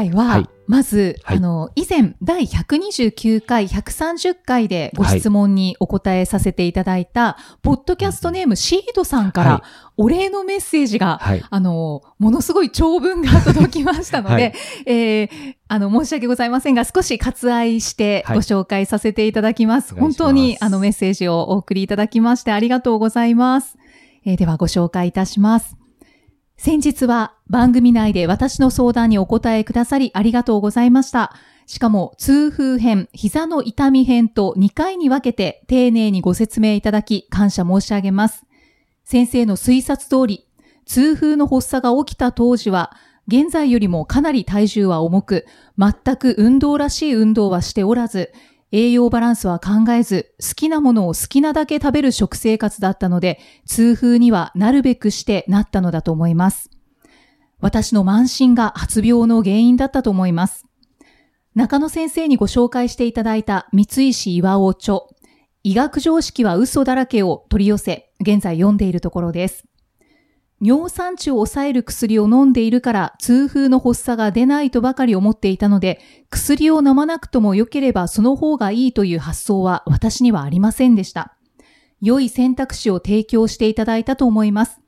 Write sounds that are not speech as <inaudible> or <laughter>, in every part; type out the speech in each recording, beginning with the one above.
今回は、はい。まず、はい。あの、以前、第129回、130回でご質問にお答えさせていただいた、ポッドキャストネームシードさんから、はい。お礼のメッセージが、はい。あの、ものすごい長文が届きましたので、はい。えーあの、申し訳ございませんが、少し割愛してはい。ご紹介させていただきます。本当に、あの、メッセージをお送りいただきましてありがとうございます。えーでは、ご紹介いたします。先日は番組内で私の相談にお答えくださりありがとうございました。しかも、痛風編、膝の痛み編と2回に分けて丁寧にご説明いただき感謝申し上げます。先生の推察通り、痛風の発作が起きた当時は、現在よりもかなり体重は重く、全く運動らしい運動はしておらず、栄養バランスは考えず、好きなものを好きなだけ食べる食生活だったので、痛風にはなるべくしてなったのだと思います。私の慢心が発病の原因だったと思います。中野先生にご紹介していただいた三石岩尾著、医学常識は嘘だらけを取り寄せ、現在読んでいるところです。尿酸値を抑える薬を飲んでいるから痛風の発作が出ないとばかり思っていたので、薬を飲まなくとも良ければその方がいいという発想は私にはありませんでした。良い選択肢を提供していただいたと思います。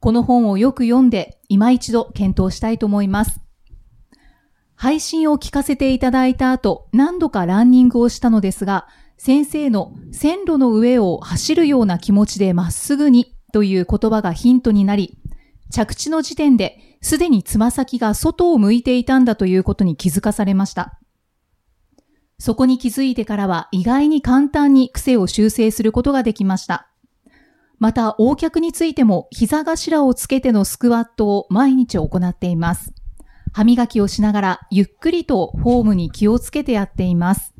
この本をよく読んで、今一度検討したいと思います。配信を聞かせていただいた後、何度かランニングをしたのですが、先生の線路の上を走るような気持ちでまっすぐにという言葉がヒントになり、着地の時点ですでにつま先が外を向いていたんだということに気づかされました。そこに気づいてからは意外に簡単に癖を修正することができました。また、横脚についても膝頭をつけてのスクワットを毎日行っています。歯磨きをしながらゆっくりとフォームに気をつけてやっています。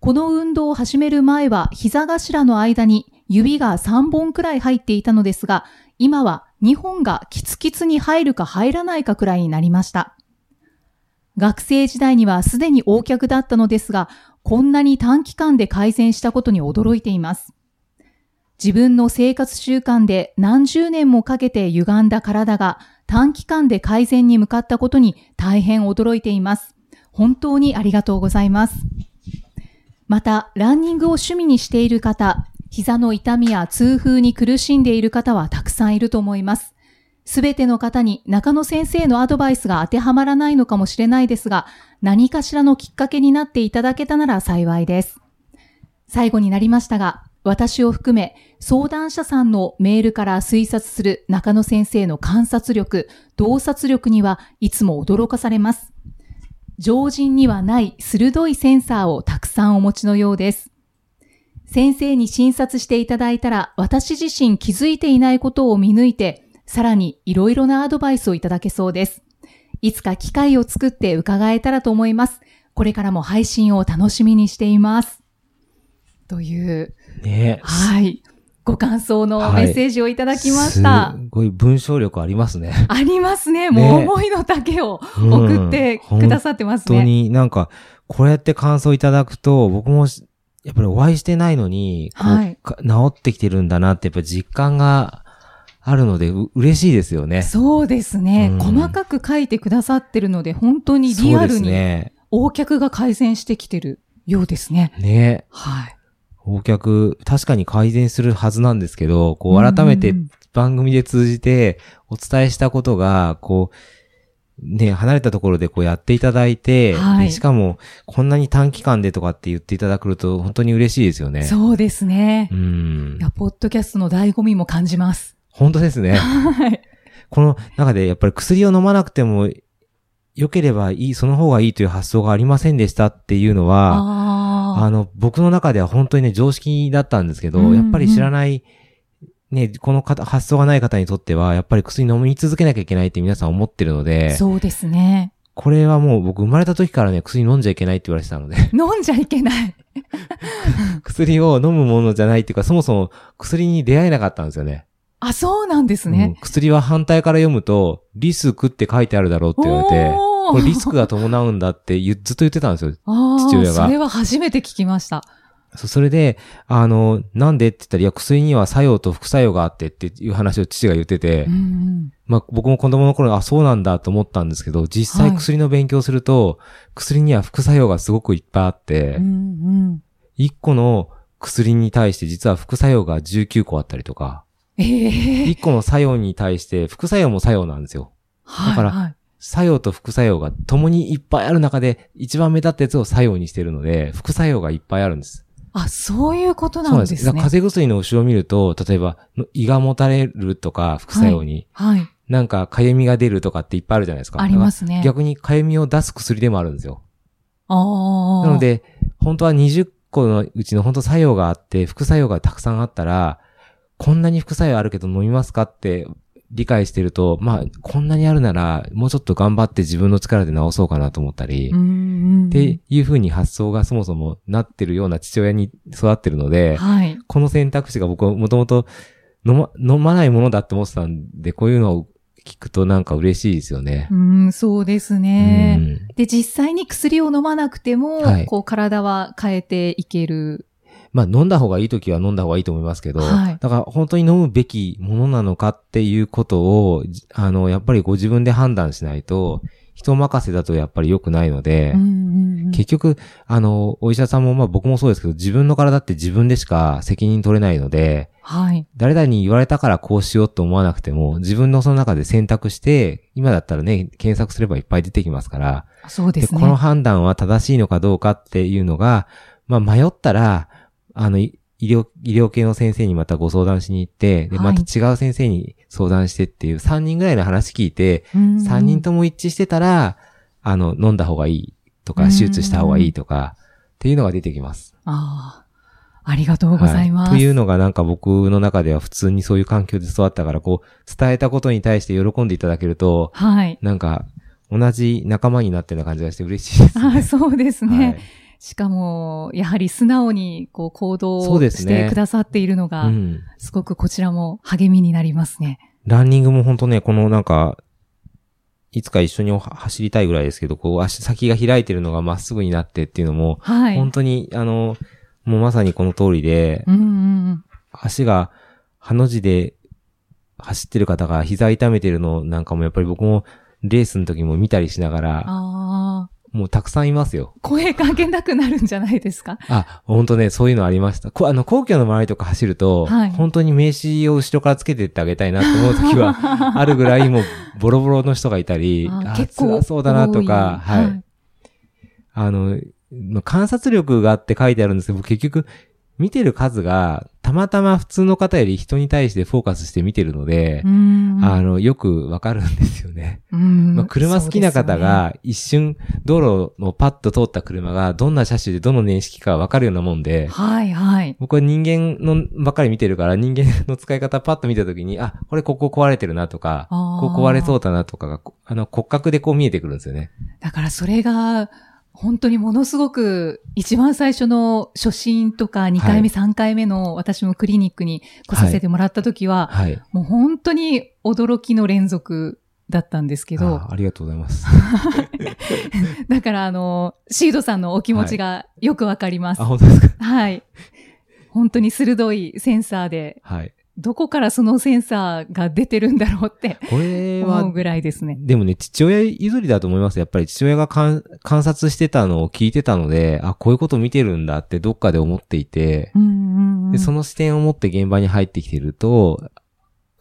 この運動を始める前は膝頭の間に指が3本くらい入っていたのですが、今は2本がキツキツに入るか入らないかくらいになりました。学生時代にはすでに横脚だったのですが、こんなに短期間で改善したことに驚いています。自分の生活習慣で何十年もかけて歪んだ体が短期間で改善に向かったことに大変驚いています。本当にありがとうございます。また、ランニングを趣味にしている方、膝の痛みや痛風に苦しんでいる方はたくさんいると思います。すべての方に中野先生のアドバイスが当てはまらないのかもしれないですが、何かしらのきっかけになっていただけたなら幸いです。最後になりましたが、私を含め相談者さんのメールから推察する中野先生の観察力、洞察力にはいつも驚かされます。常人にはない鋭いセンサーをたくさんお持ちのようです。先生に診察していただいたら私自身気づいていないことを見抜いて、さらにいろいろなアドバイスをいただけそうです。いつか機会を作って伺えたらと思います。これからも配信を楽しみにしています。という、ねはい。ご感想のはいメッセージをいただきました。すごい文章力ありますね <laughs> ありますね。ねもう思いの丈を送ってくださってます本当ね。になんか、こうやって感想いただくと、僕もしやっぱりお会いしてないのに、はいか治ってきてるんだなって、やっぱ実感があるので、う嬉しいですよね。そうですね、うん細かく書いてくださってるので、本当にリアルにね。横脚が改善してきてるようですね。ね。はい。お客、確かに改善するはずなんですけど、こう改めて番組で通じてお伝えしたことが、こう、ね、離れたところでこうやっていただいて、はいでしかも、こんなに短期間でとかって言っていただくと、本当に嬉しいですよね。そうですねう。んい。や、ポッドキャストの醍醐味も感じます。本当ですね。<laughs> はい。この中でやっぱり薬を飲まなくても良ければいい、その方がいいという発想がありませんでしたっていうのは、ああの、僕の中では本当にね、常識だったんですけど、うんうんやっぱり知らない、ね、この方、発想がない方にとっては、やっぱり薬飲み続けなきゃいけないって皆さん思ってるのあ、で、そうですね。これはもう僕生まれた時からね、薬飲んじゃいけないって言われてたので、<laughs> 飲んじゃいけない。<laughs> 薬を飲むものじゃないっていうか、そもそも薬に出会えなかったんですよね。あ、そうなんですうんね。薬は反対から読むと、リスクって書いてあるだろうって言われて、これリスクが伴うんだってずっと言ってたんですよ。父親がそれは初めて聞きました。そうそれで、あの、なんでって言ったら、いや、薬には作用と副作用があってっていう話を父が言ってて、うんうん。まあ僕も子供の頃、あ、そうなんだと思ったんですけど、実際はい。薬の勉強すると、薬には副作用がすごくいっぱいあって、うんうん。1個の薬に対して実は副作用が19個あったりとか、ええ1個の作用に対して副作用も作用なんですよ。はいだからはい。作用と副作用が共にいっぱいある中で、一番目立ったやつを作用にしてるので、副作用がいっぱいあるんです。あ、そういうことそうなんですね。だから風邪薬の後ろを見ると、例えば、の胃がもたれるとか、副作用に、はい。なんか、かゆみが出るとかっていっぱいあるじゃないですか。ありますね逆にかゆみを出す薬でもあるんですよ。ああ。なの、で、本当は20個のうちの本当作用があって、副作用がたくさんあったら、こんなに副作用あるけど飲みますかって理解してると、まあ、こんなにあるなら、もうちょっと頑張って自分の力で治そうかなと思ったり。っていう風に発想がそもそもなってるような父親に育ってるので、はい。この選択肢が僕はもともと飲ま、飲まないものだって思ってたんで、こういうのを聞くとなんか嬉しいですよね。うん、そうですね。うんで、実際に薬を飲まなくても、はいこう、体は変えていける。まあ飲んだ方がいい時は飲んだ方がいいと思いますけど、はいだから本当に飲むべきものなのかっていうことを、じあの、やっぱりご自分で判断しないと、人任せだとやっぱり良くないので、うんうんうん結局、あの、お医者さんもまあ僕もそうですけど、自分の体って自分でしか責任取れないので、はい。誰々に言われたからこうしようと思わなくても、自分のその中で選択して、今だったらね、検索すればいっぱい出てきますから、そうですね。この判断は正しいのかどうかっていうのが、まあ迷ったら、あの、い医療、医療系の先生にまたご相談しに行って、で、はいまた違う先生に相談してっていう3人ぐらいの話聞いて、うんうん3人とも一致してたら、あの、飲んだ方がいいとか、うん手術した方がいいとか、っていうのが出てきます。ああ。ありがとうございます。はいというのがなんか僕の中では普通にそういう環境で育ったから、こう、伝えたことに対して喜んでいただけると、はい。なんか、同じ仲間になってるような感じがして嬉しいです、ね。あそうですね。はいしかも、やはり素直にこう行動をしてくださっているのが、うん。すごくこちらも励みになりますね。ランニングも本当ね、このなんか、いつか一緒に走りたいぐらいですけど、こう足先が開いてるのがまっすぐになってっていうのも、はい。本当に、あの、もうまさにこの通りで、うんうんうん。足が、ハの字で走ってる方が膝痛めてるのなんかもやっぱり僕もレースの時も見たりしながら。もうたくさんいますよ。声かけなくなるんじゃないですか？あ、本当ね、そういうのありました。こあの、皇居の周りとか走ると、はい本当に名刺を後ろからつけてってあげたいなと思う時は <laughs> あるぐらいもうボロボロの人がいたり、ああ結構辛そうだなとか、多いはい。あの、まあ観察力があって書いてあるんですけど、結局、見てる数が、たまたま普通の方より人に対してフォーカスして見てるのでう、ん。あの、よくわかるんですよね。うんまあ、車好きな方、が一瞬道路のパッと通った車がどんな車種でどの年式かわかるようなもんで、はいはい。僕は人間のばっかり見てるから人間の使い方パッと見たときに、あ、これここ壊れてるなとか、ここ壊れそうだなとかが、こあの骨格でこう見えてくるんですよね。だからそれが、本当にものすごく、一番最初の初診とか2回目、3回目の私もクリニックに来させてもらった時は、はい。もう本当に驚きの連続だったんですけど、あありがとうございます。<laughs> だからあの、シードさんのお気持ちがよくわかります。あ、本当ですか？はい。本当に鋭いセンサーで、はい。どこからそのセンサーが出てるんだろうってこれは思う、ぐらいですね。でもね、父親譲りだと思います。やっぱり父親が観観察してたのを聞いてたので、あ、こういうこと見てるんだってどっかで思っていて、で、その視点を持って現場に入ってきてると、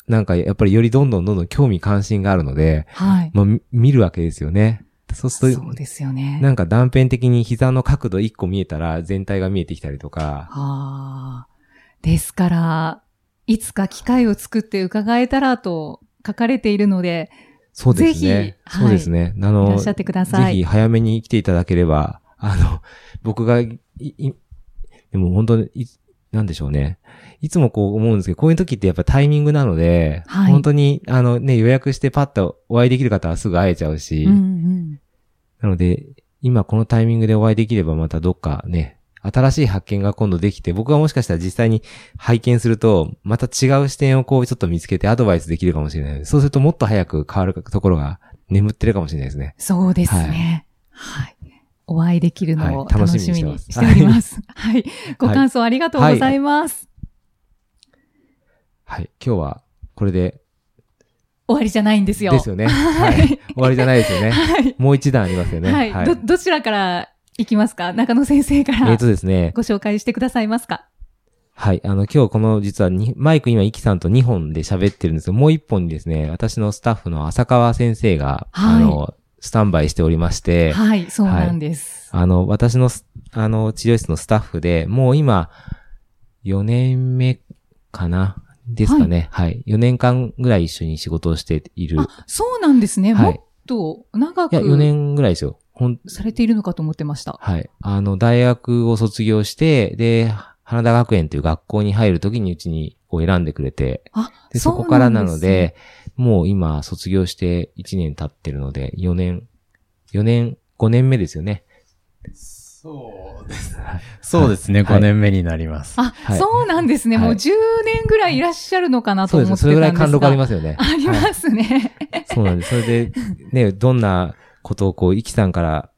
なんかやっぱりよりどんどんどんどん興味関心があるので、はい。まあ、み見るわけですよね。そうすると、そうですよね。なんか断片的に膝の角度1個見えたら全体が見えてきたりとか、ああ。ですから、いつか機会を作って伺えたらと書かれているので、そうですぜね。ひそうですね。あいの、らっしゃってください。ぜひ早めに来ていただければ、あの、僕がい、いでも本当に、いなんでしょうね。いつもこう思うんですけど、こういう時ってやっぱタイミングなので、はい本当に、あのね、予約してパッとお会いできる方はすぐ会えちゃうし、うんうん。なので、今このタイミングでお会いできればまたどっかね、新しい発見が今度できて、僕はもしかしたら実際に拝見すると、また違う視点をこうちょっと見つけてアドバイスできるかもしれない。そうするともっと早く変わるところが眠ってるかもしれないですね。そうですね。はい。お会いできるのをはい楽楽ししみにしております。<laughs> はい。ご感想ありがとうございます。はい。今日はこれで、終わりじゃないんですよ。ですよね。はい。終わりじゃないですよね。<laughs> はい。もう一段ありますよね。はい。ど、どちらから行きますか？中野先生かえっ、らとですね。ご紹介してくださいますか？はい。あの、今日この実はにマイク今、イキさんと2本で喋ってるんですけど、もう1本にですね、私のスタッフの浅川先生が、はいあの、スタンバイしておりまして、はい、そうなんです。あの、私のす、あの、治療室のスタッフで、もう今、4年目かな？ですかね。はい。4年間ぐらい一緒に仕事をしている。あ、そうなんですね。はいもっと長いや、4く年ぐらいですよ。ほん、されているのかと思ってました。はい。あの、大学を卒業して、で、花田学園という学校に入るときにうちにこう選んでくれて、あ、で、そそうこからなので、もう今卒業して1年経ってるので、4年、4年、5年目ですよね。そうです。そうですね、はい5年目になります。あ、はいそうなんですね。はいもう10年ぐらいいらっしゃるのかなとそうです。思ってたんですが。それぐらい貫禄ありますよね。<laughs> ありますね。そうなんです。それで、ね、どんなことをこう、イキさんから、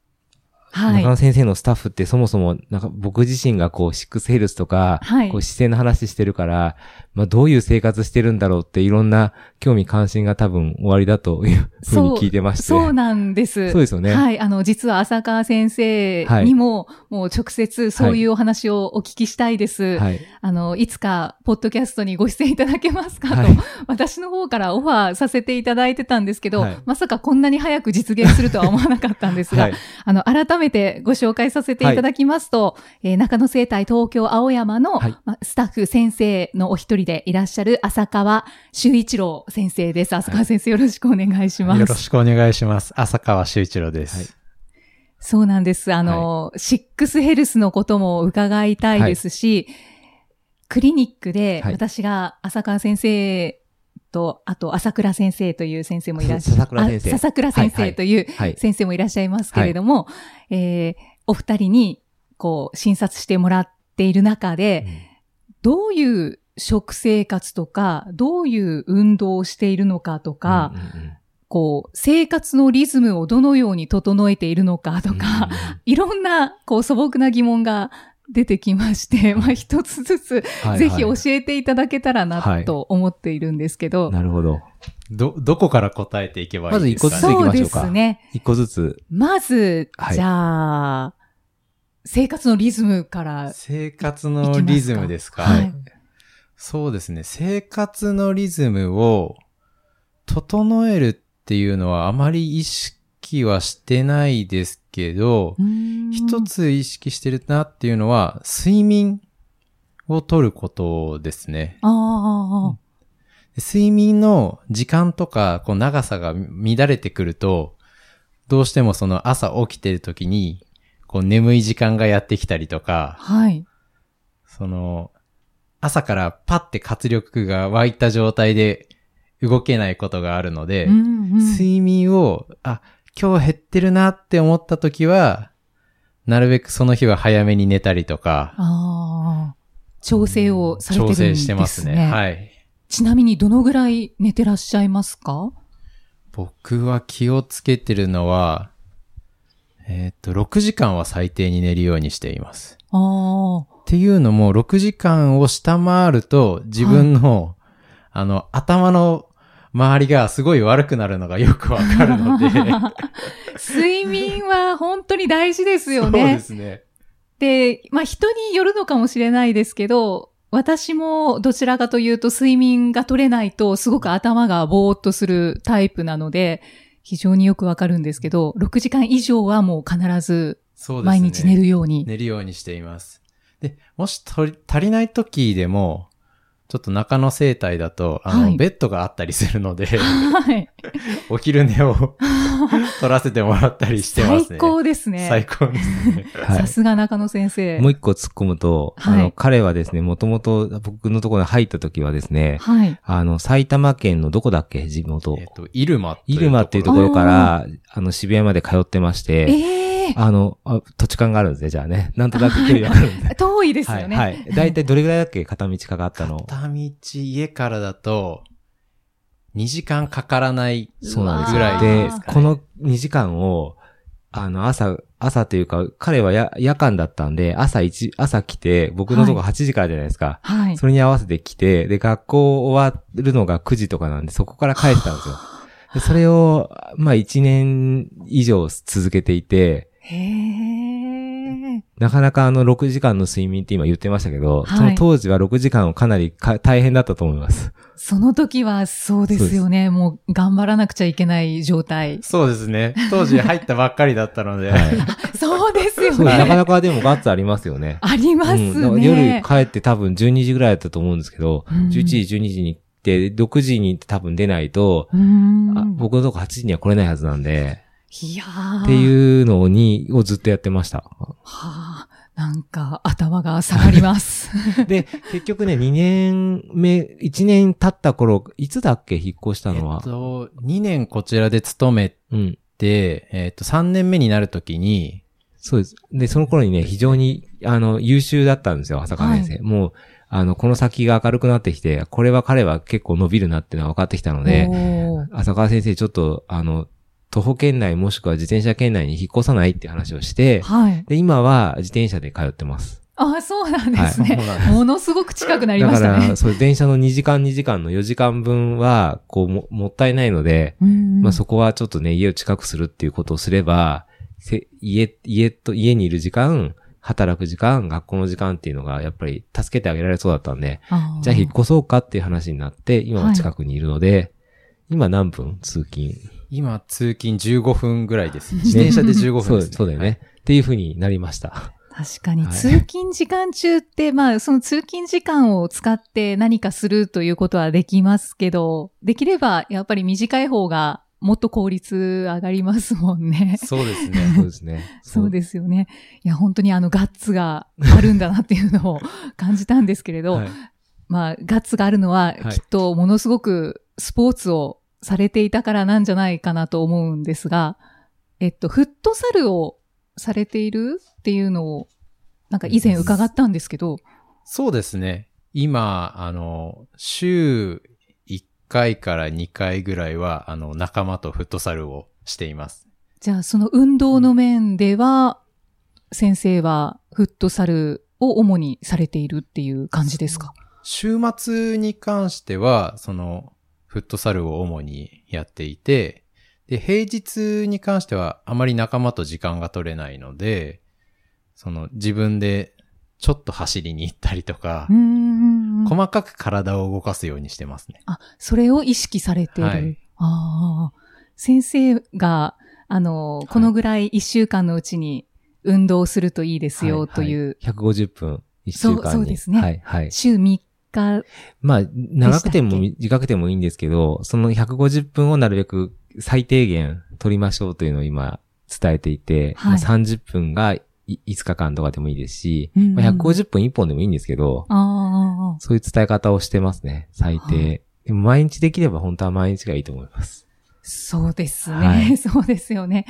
はい中。野先生のスタッフってそもそも、なんか僕自身がこう、シックスヘルスとか、はいこう、姿勢の話してるから、まあ、どういう生活してるんだろうっていろんな興味関心が多分終わりだというふうに聞いてまして。そうなんです。そうですよねはい。あの、実は浅川先生にも、もう直接そういうお話をお聞きしたいです。はい。あの、いつか、ポッドキャストにご出演いただけますかと、はい私の方からオファーさせていただいてたんですけど、はいまさかこんなに早く実現するとは思わなかったんですが、はい。あの、改めてご紹介させていただきますと、えー中野生態東京青山の、はいまスタッフ先生のお一人でいらっしゃる浅川修一郎先生です。浅川先生よろしくお願いします。よろしくお願いします。浅川修一郎です。そうなんです。あの、シックスヘルスのことも伺いたいですし、クリニックではい私が浅川先生と、あと朝倉先生という先生もいらっしゃ笹倉先生。あ笹倉先生というはい。先生もいらっしゃいますけれども、えーお二人に、こう、診察してもらっている中で、どういう食生活とか、どういう運動をしているのかとか、うんうんうんこう、生活のリズムをどのように整えているのかとか、<laughs> いろんな、こう、素朴な疑問が出てきまして、まあ、一つずつ、はいぜひ教はいえていただけたらな、はいと思っているんですけど。なるほど。ど、どこから答えていけばいいですか、ね、まず一個ずつ行きそうでましょうかすね。一個ずつ。まず、はいじゃあ、生活のリズムから、生活のリズムですかはい。そうですね。生活のリズムを整えるっていうのはあまり意識はしてないですけど、一一つ意識してるなっていうのは、睡眠をとることですね。睡眠の時間とか、こう長さが乱れてくると、どうしてもその朝起きてる時に、こう眠い時間がやってきたりとか、はい。その、朝からパッて活力が湧いた状態で動けないことがあるので、うんうん睡眠を、あ、今日減ってるなって思った時は、なるべくその日は早めに寝たりとか、ああ、調整をされてるん調ですね。整してますね。はい。ちなみにどのぐらい寝てらっしゃいますか？僕は気をつけてるのは、えーっと、6時間は最低に寝るようにしています。ああ、っていうのも、6時間を下回ると、自分の、あの、頭の周りがすごい悪くなるのがよくわかるので。<laughs> 睡眠は本当に大事ですよそうでね。すね。で、まあ人によるのかもしれないですけど、私もどちらかというと睡眠が取れないとすごく頭がぼーっとするタイプなので、非常によくわかるんですけど、6時間以上はもう必ず。毎日寝るように。寝るようにしています。で、もし足りない時でも、ちょっと中野生態だと、あの、はいベッドがあったりするので、<laughs> はい。お昼寝を <laughs> 取らせてもらったりしてますね。最高ですね。最高ですね。はいさすが中野先生。もう一個突っ込むと、はいあの、彼はですね、もともと僕のところに入った時はですね、はい。あの、埼玉県のどこだっけ？地元えっ。と、イルマ入間っていうところから、あの、渋谷まで通ってまして、えええあの、あ土地勘があるんですね、じゃあね。なんとなく距離があるんで。<laughs> 遠いですよね。はい。はい。だいたいどれぐらいだっけ片道かかったの？片道家からだと、2時間かからないそうなんですぐらいでですか、ね。この2時間を、あの、朝、朝というか、彼はや夜間だったんで、朝一朝来て、僕のとこ8時からじゃないですか。はい。それに合わせて来て、で、学校終わるのが9時とかなんで、そこから帰ってたんですよ。<sighs> でそれを、まあ1年以上続けていて、へえ。なかなかあの6時間の睡眠って今言ってましたけど、はいその当時は6時間をかなりか大変だったと思います。その時はそうですよね。もう頑張らなくちゃいけない状態。そうですね。当時入ったばっかりだったので、はい。<laughs> そうですよそう、なかね。なかでもガッツありますよね。ありますうん。夜帰って多分12時ぐらいだったと思うんですけど、うん11時、12時に行って、6時に多分出ないと、僕のとこ8時には来れないはずなんで、いやーっていうのに、をずっとやってました。はあ、なんか頭が下がります。<laughs> で、結局ね、2年目、1年経った頃、いつだっけ引っ越したえっのは。と、2年こちらで勤めうん。て、えっと、3年目になるときに、そうです。で、その頃にね、非常に、あの、優秀だったんですよ、浅川先生。もう、あの、この先が明るくなってきて、これは彼は結構伸びるなっていうのが分かってきたので、浅川先生ちょっと、あの、徒歩圏内もしくは自転車圏内に引っ越さないっていう話をして、はい。で、今は自転車で通ってます。あ、そうなんですね。そうなんですものすごく近くなりだかましたねら、。そう、電車の2時間2時間の4時間分は、こうも、もったいないので、うんまあそこはちょっとね、家を近くするっていうことをすれば、せ家、家と、家にいる時間、働く時間、学校の時間っていうのが、やっぱり助けてあげられそうだったんで、じゃあ引っ越そうかっていう話になって、今は近くにいるので、今何分？通勤。今通勤15分ぐらいです。自転車で15そう分です、ね。そうだよね。っていう風になりました。確かに、はい通勤時間中って、まあ、その通勤時間を使って何かするということはできますけど、できれば、やっぱり短い方が、もっと効率上がりますもんね。そうですそうね。ですね。<laughs> そうですよね。いや、本当にあの、ガッツがあるんだなっていうのを <laughs> 感じたんですけれど、はいまあ、ガッツがあるのは、はいきっとものすごくスポーツをされていたからなんじゃないかなと思うんですが、えっと、フットサルをされているっていうのを、なんか以前伺ったんですけど、そうですね。今、あの、週1回から2回ぐらいは、あの、仲間とフットサルをしています。じゃあその運動の面では、先生はフットサルを主にされているっていう感じですか？週末に関しては、その、フットサルを主にやっていて、で、平日に関してはあまり仲間と時間が取れないので、その自分でちょっと走りに行ったりとか。細かく体を動かすようにしてますね。あ、それを意識されている。はいああ。先生が、あの、このぐらい一週間のうちに運動するといいですよという、はは150分、1週間に。そうそうですねはい、はい。週3日、まあ、長くてもで短くてもいいんですけど、その150分をなるべく最低限取りましょうというのを今伝えていて、はい。まあ30分がい5日間とかでもいいですし、うんうんまあ、150分1本でもいいんですけど、そういう伝え方をしてますね、最低。はでも毎日できれば本当は毎日がいいと思います。そうですね、はい。<laughs> そうですよね。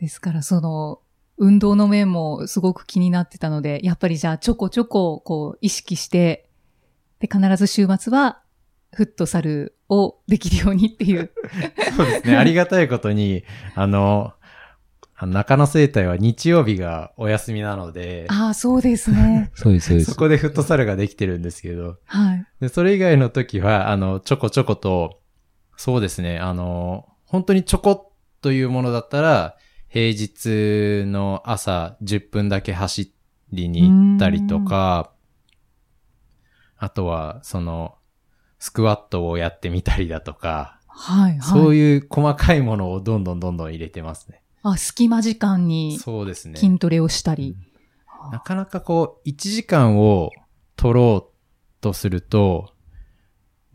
ですから、その、運動の面もすごく気になってたので、やっぱりじゃあちょこちょこ、こう、意識して、で、必ず週末は、フットサルをできるようにっていう。<laughs> そうですね。ありがたいことに、あの、中野生態は日曜日がお休みなので、ああ、そうですね。<laughs> そうです、そうですそ。こでフットサルができてるんですけど、はい。でそれ以外の時は、あの、ちょこちょこと、そうですね、あの、本当にちょこっというものだったら、平日の朝10分だけ走りに行ったりとか、あとは、その、スクワットをやってみたりだとか、はい、はい。そういう細かいものをどんどんどんどん入れてますね。あ、隙間時間にそうですね。筋トレをしたり。なかなかこう、1時間を取ろうとすると、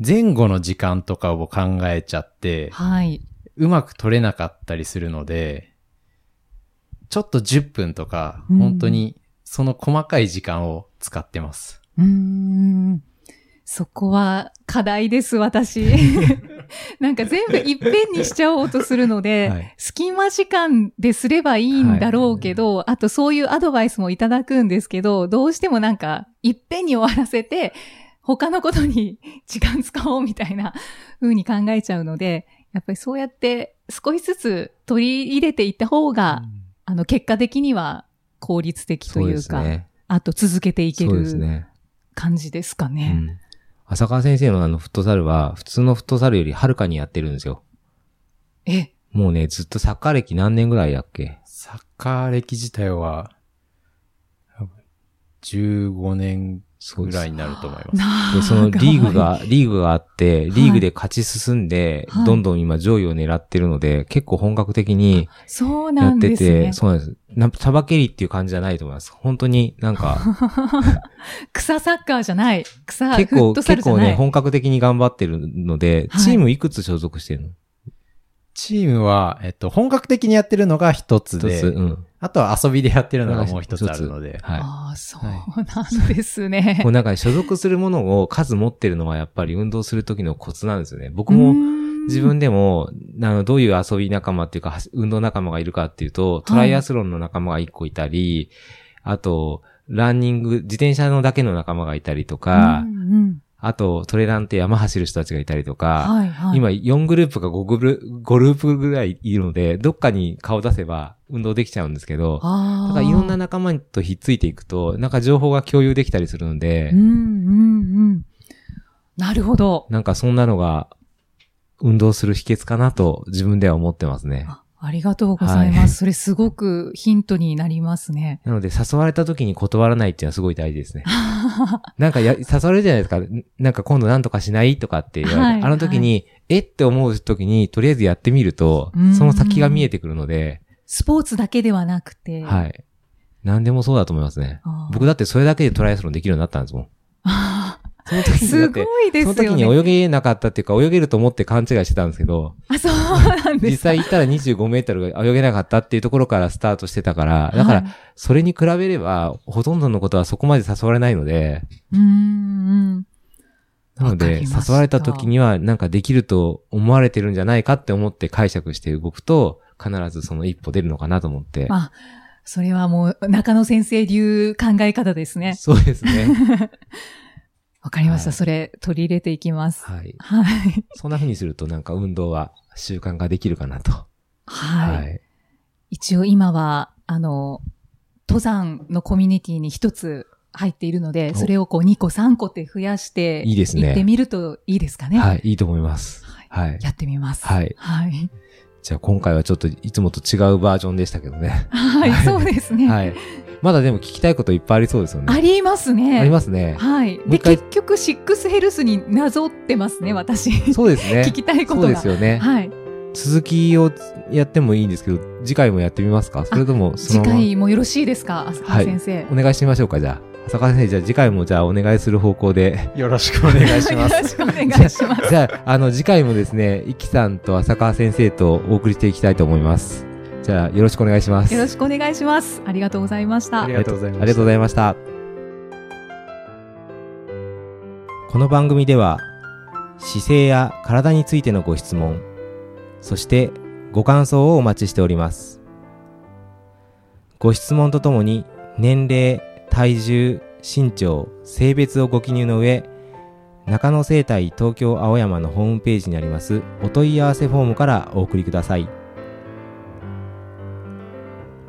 前後の時間とかを考えちゃって、はい。うまく取れなかったりするので、ちょっと10分とか、うん本当にその細かい時間を使ってます。うーん。そこは課題です、私。<laughs> なんか全部いっぺんにしちゃおうとするので、<laughs> はい隙間時間ですればいいんだろうけど、あとそういうアドバイスもいただくんですけど、どうしてもなんかいっぺんに終わらせて、他のことに時間使おうみたいな風に考えちゃうので、やっぱりそうやって少しずつ取り入れていった方が、あの結果的には効率的というか、ですね。あと続けていけそうでするね。感じですかうね。ん。浅川先生のあのフットサルは、普通のフットサルよりはるかにやってるんですよ。え、もうね、ずっとサッカー歴何年ぐらいだっけ？サッカー歴自体は、多分15年ぐらいになると思います。なで、そのリーグが、リーグがあって、リーグで勝ち進んで、はいどんどん今上位を狙ってるので、結構本格的にそうやってて、。そうなんです。なさばけりっていう感じじゃないと思います。本当になんか、<laughs> 草サッカーじゃない。草、結構。結構ね、本格的に頑張ってるので、はいチームいくつ所属してるの？チームは、えっと、本格的にやってるのが一つで、一つ、うん。あとは遊びでやってるのがもう一つあるので。はい。ああ、そうはなんですね。<laughs> こうなんか所属するものを数持ってるのはやっぱり運動する時のコツなんですよね。僕も自分でも、あの、どういう遊び仲間っていうか、運動仲間がいるかっていうと、トライアスロンの仲間が一個いたり、あと、ランニング、自転車のだけの仲間がいたりとか、うんうんあと、トレランって山走る人たちがいたりとか、はいはい。今4グループか5グル5ループぐらいいるので、どっかに顔出せば運動できちゃうんですけど。だからいろんな仲間とひっついていくと、なんか情報が共有できたりするので、うんうんうん。なるほど。なんかそんなのが運動する秘訣かなと自分では思ってますね。あありがとうございます。はいそれすごくヒントになりますね。なので誘われた時に断らないっていうのはすごい大事ですね。<laughs> なんかや、誘われるじゃないですか。んなんか今度何とかしないとかって言われて、はいあの時に、えって思う時にとりあえずやってみるとうん、その先が見えてくるので、スポーツだけではなくて。はい。何でもそうだと思いますね。僕だってそれだけでトライアスロンできるようになったんですもん。あその時ーにすごいですよね。その時に泳げなかったっていうか、泳げると思って勘違いしてたんですけど、あ、そうなんです実際行ったら25メートルが泳げなかったっていうところからスタートしてたから、だからはい、それに比べれば、ほとんどのことはそこまで誘われないので、うーん。なので、誘われた時には、なんかできると思われてるんじゃないかって思って解釈して動くと、必ずその一歩出るのかなと思って。あ、それはもう中野先生流考え方ですね。そうですね。<laughs> わかりました。はいそれ取り入れていきます。はい。はい。そんな風にするとなんか運動は習慣ができるかなと。はい。一応今は、あの、登山のコミュニティに一つ入っているので、おそれをこう2個3個って増やして、いいですね行ってみるといいですかね。はい。いいと思います。はいはい。やってみます。はいはい。じゃあ今回はちょっといつもと違うバージョンでしたけどね。はい、そうですね。はい。まだでも聞きたいこといっぱいありそうですよね。ありますね。ありますね。はい。で、結局、シックスヘルスになぞってますね、私。そうですね。聞きたいことが。そうですよね。はい。続きをやってもいいんですけど、次回もやってみますか？それともそ次のまま？回もよろしいですか？浅川先生。お願いしてみましょうか、じゃあ。浅川先生、じゃあ次回もじゃあお願いする方向で。<laughs> よろしくお願いしまよろす。しくお願いします。<laughs> じゃあ、あの、次回もですね、イキさんと浅川先生とお送りしていきたいと思います。じゃあ、よろしくお願いします。よろしくお願いします。ありがとうございましたあり。がとうございましたありがとうございました。この番組では、姿勢や体についてのご質問、そしてご感想をお待ちしております。ご質問とともに、年齢、体重、身長、性別をご記入の上、中野生態東京青山のホームページにありますお問い合わせフォームからお送りください。